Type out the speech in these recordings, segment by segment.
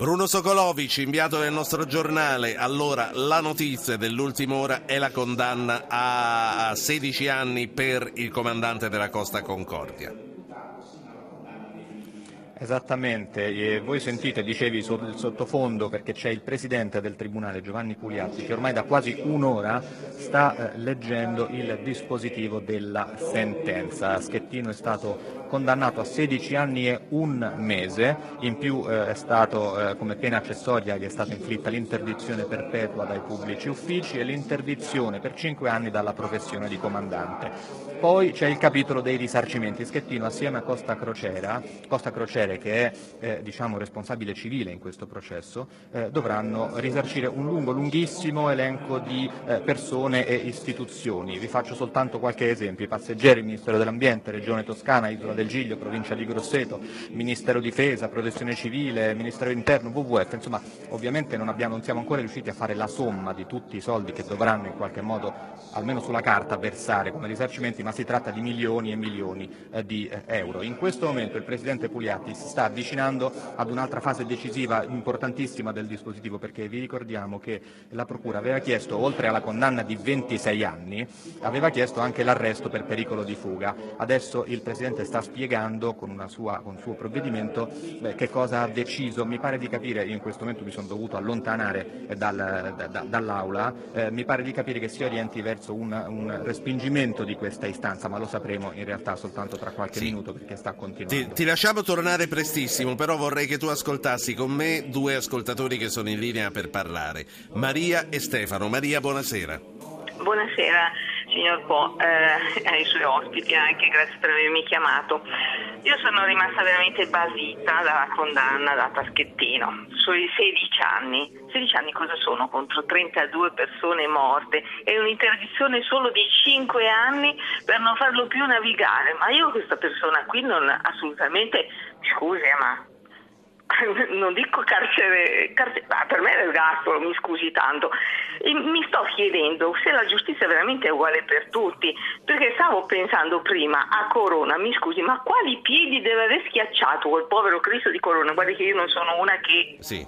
Bruno Sokolovic, inviato del nostro giornale, allora la notizia dell'ultima ora è la condanna a 16 anni per il comandante della Costa Concordia. Esattamente, e voi sentite, dicevi sul sottofondo, perché c'è il Presidente del Tribunale Giovanni Pugliazzi che ormai da quasi un'ora sta eh, leggendo il dispositivo della sentenza. Schettino è stato condannato a 16 anni e un mese, in più eh, è stato eh, come pena accessoria gli è stata inflitta l'interdizione perpetua dai pubblici uffici e l'interdizione per 5 anni dalla professione di comandante. Poi c'è il capitolo dei risarcimenti. Schettino assieme a Costa Crociera, Costa Crociere che è eh, diciamo, responsabile civile in questo processo, eh, dovranno risarcire un lungo, lunghissimo elenco di eh, persone e istituzioni. Vi faccio soltanto qualche esempio. I passeggeri, Ministero dell'Ambiente, Regione Toscana, Isola del Giglio, Provincia di Grosseto, Ministero Difesa, Protezione Civile, Ministero Interno, WWF. Insomma, ovviamente non, abbiamo, non siamo ancora riusciti a fare la somma di tutti i soldi che dovranno in qualche modo, almeno sulla carta, versare come risarcimenti, ma si tratta di milioni e milioni eh, di eh, euro. In questo momento il Presidente Pugliatti si sta avvicinando ad un'altra fase decisiva importantissima del dispositivo perché vi ricordiamo che la Procura aveva chiesto, oltre alla condanna di 26 anni, aveva chiesto anche l'arresto per pericolo di fuga. Adesso il Presidente sta spiegando con, sua, con un suo provvedimento beh, che cosa ha deciso. Mi pare di capire, io in questo momento mi sono dovuto allontanare dal, da, dall'Aula, eh, mi pare di capire che si orienti verso un, un respingimento di questa istanza istanza, ma lo sapremo in realtà soltanto tra qualche sì. minuto perché sta continuando. Ti, ti, lasciamo tornare prestissimo, però vorrei che tu ascoltassi con me due ascoltatori che sono in linea per parlare, Maria e Stefano. Maria, buonasera. Buonasera signor Po, eh, ai suoi ospiti anche, grazie per avermi chiamato. Io sono rimasta veramente basita dalla condanna data a Schettino, sui 16 anni. 16 anni cosa sono contro 32 persone morte e un'interdizione solo di 5 anni per non farlo più navigare? Ma io questa persona qui non assolutamente, scusi, eh, ma non dico carcere, carcere ma per me è l'ergastolo, mi scusi tanto. E mi sto chiedendo se la giustizia veramente è uguale per tutti, perché stavo pensando prima a Corona, mi scusi, ma quali piedi deve aver schiacciato quel povero Cristo di Corona? Guardi che io non sono una che sì.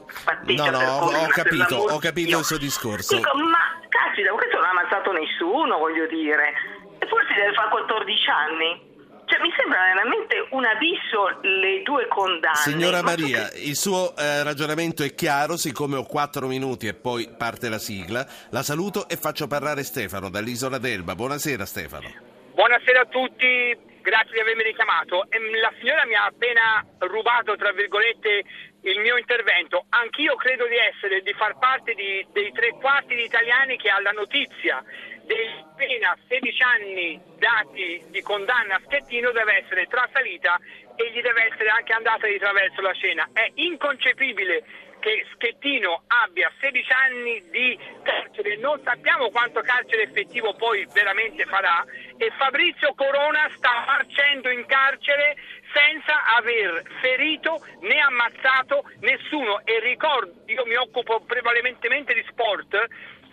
No, no, ho, ho capito, ho capito il suo discorso. Dico, ma caspita, questo non ha ammazzato nessuno, voglio dire. E forse deve fare 14 anni. Cioè, mi sembra veramente un abisso le due condanne. Signora Maria, che... il suo eh, ragionamento è chiaro, siccome ho quattro minuti e poi parte la sigla, la saluto e faccio parlare Stefano dall'Isola d'Elba. Buonasera Stefano. Buonasera a tutti, grazie di avermi richiamato. La signora mi ha appena rubato, tra virgolette, il mio intervento. Anch'io credo di essere, di far parte di, dei tre quarti di italiani che ha la notizia dei pena 16 anni dati di condanna a Schettino deve essere trasalita e gli deve essere anche andata di traverso la cena. È inconcepibile che Schettino abbia 16 anni di carcere, non sappiamo quanto carcere effettivo poi veramente farà. E Fabrizio Corona sta marcendo in carcere senza aver ferito né ammazzato nessuno. E ricordo, io mi occupo prevalentemente di sport,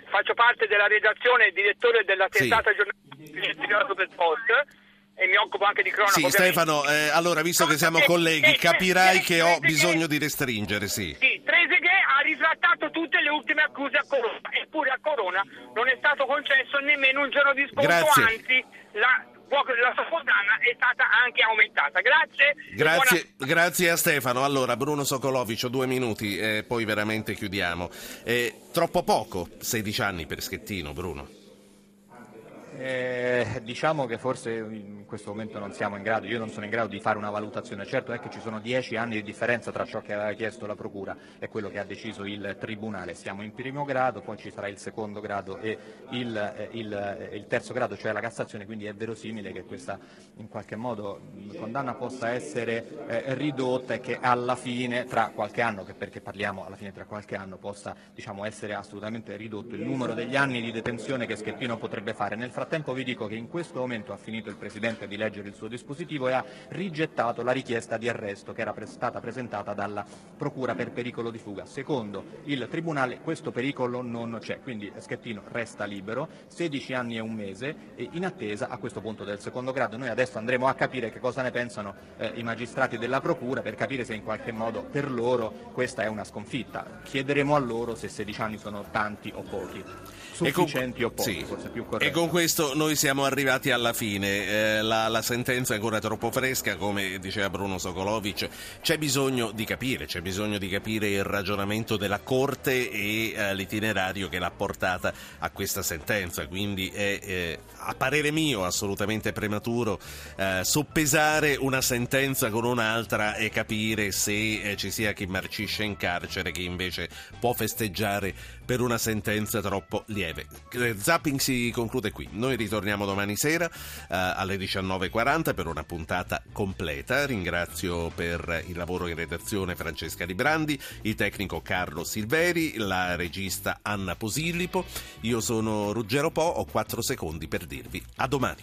faccio parte della redazione e direttore della testata sì. giornalistica del Post e mi occupo anche di cronaca. Sì, Stefano, eh, allora visto che siamo colleghi, capirai che ho bisogno di restringere, sì. Sì, Trezeguet ha ritrattato tutte le ultime accuse a Corona, eppure a Corona non è stato concesso nemmeno un giorno di sconto, Grazie. anzi la la sua condanna è stata anche aumentata. Grazie. Grazie, buona... grazie a Stefano. Allora, Bruno Sokolovic, due minuti e poi veramente chiudiamo. Eh, troppo poco, 16 anni per Schettino, Bruno. Eh, diciamo che forse in questo momento non siamo in grado, io non sono in grado di fare una valutazione, certo è che ci sono dieci anni di differenza tra ciò che aveva chiesto la Procura e quello che ha deciso il Tribunale, siamo in primo grado, poi ci sarà il secondo grado e il, eh, il, eh, il terzo grado, cioè la Cassazione, quindi è verosimile che questa in qualche modo condanna possa essere eh, ridotta e che alla fine, tra qualche anno, perché parliamo alla fine tra qualche anno, possa diciamo, essere assolutamente ridotto il numero degli anni di detenzione che Schettino potrebbe fare. Nel frattempo frattempo vi dico che in questo momento ha finito il Presidente di leggere il suo dispositivo e ha rigettato la richiesta di arresto che era pre- stata presentata dalla Procura per pericolo di fuga. Secondo il Tribunale questo pericolo non c'è, quindi Schettino resta libero, 16 anni e un mese, e in attesa a questo punto del secondo grado. Noi adesso andremo a capire che cosa ne pensano eh, i magistrati della Procura per capire se in qualche modo per loro questa è una sconfitta. Chiederemo a loro se 16 anni sono tanti o pochi sufficienti o pochi, sì. forse più corretto. Questo noi siamo arrivati alla fine. Eh, la, la, sentenza è ancora troppo fresca, come diceva Bruno Sokolovic. C'è bisogno di capire, c'è bisogno di capire il ragionamento della Corte e eh, l'itinerario che l'ha portata a questa sentenza. Quindi è, eh, a parere mio, assolutamente prematuro eh, soppesare una sentenza con un'altra e capire se eh, ci sia chi marcisce in carcere, chi invece può festeggiare per una sentenza troppo lieve. Eh, Zapping si conclude qui. Noi ritorniamo domani sera eh, alle 19.40 per una puntata completa. Ringrazio per il lavoro in redazione Francesca Librandi, il tecnico Carlo Silveri, la regista Anna Posillipo. Io sono Ruggero Po, ho 4 secondi per dirvi a domani.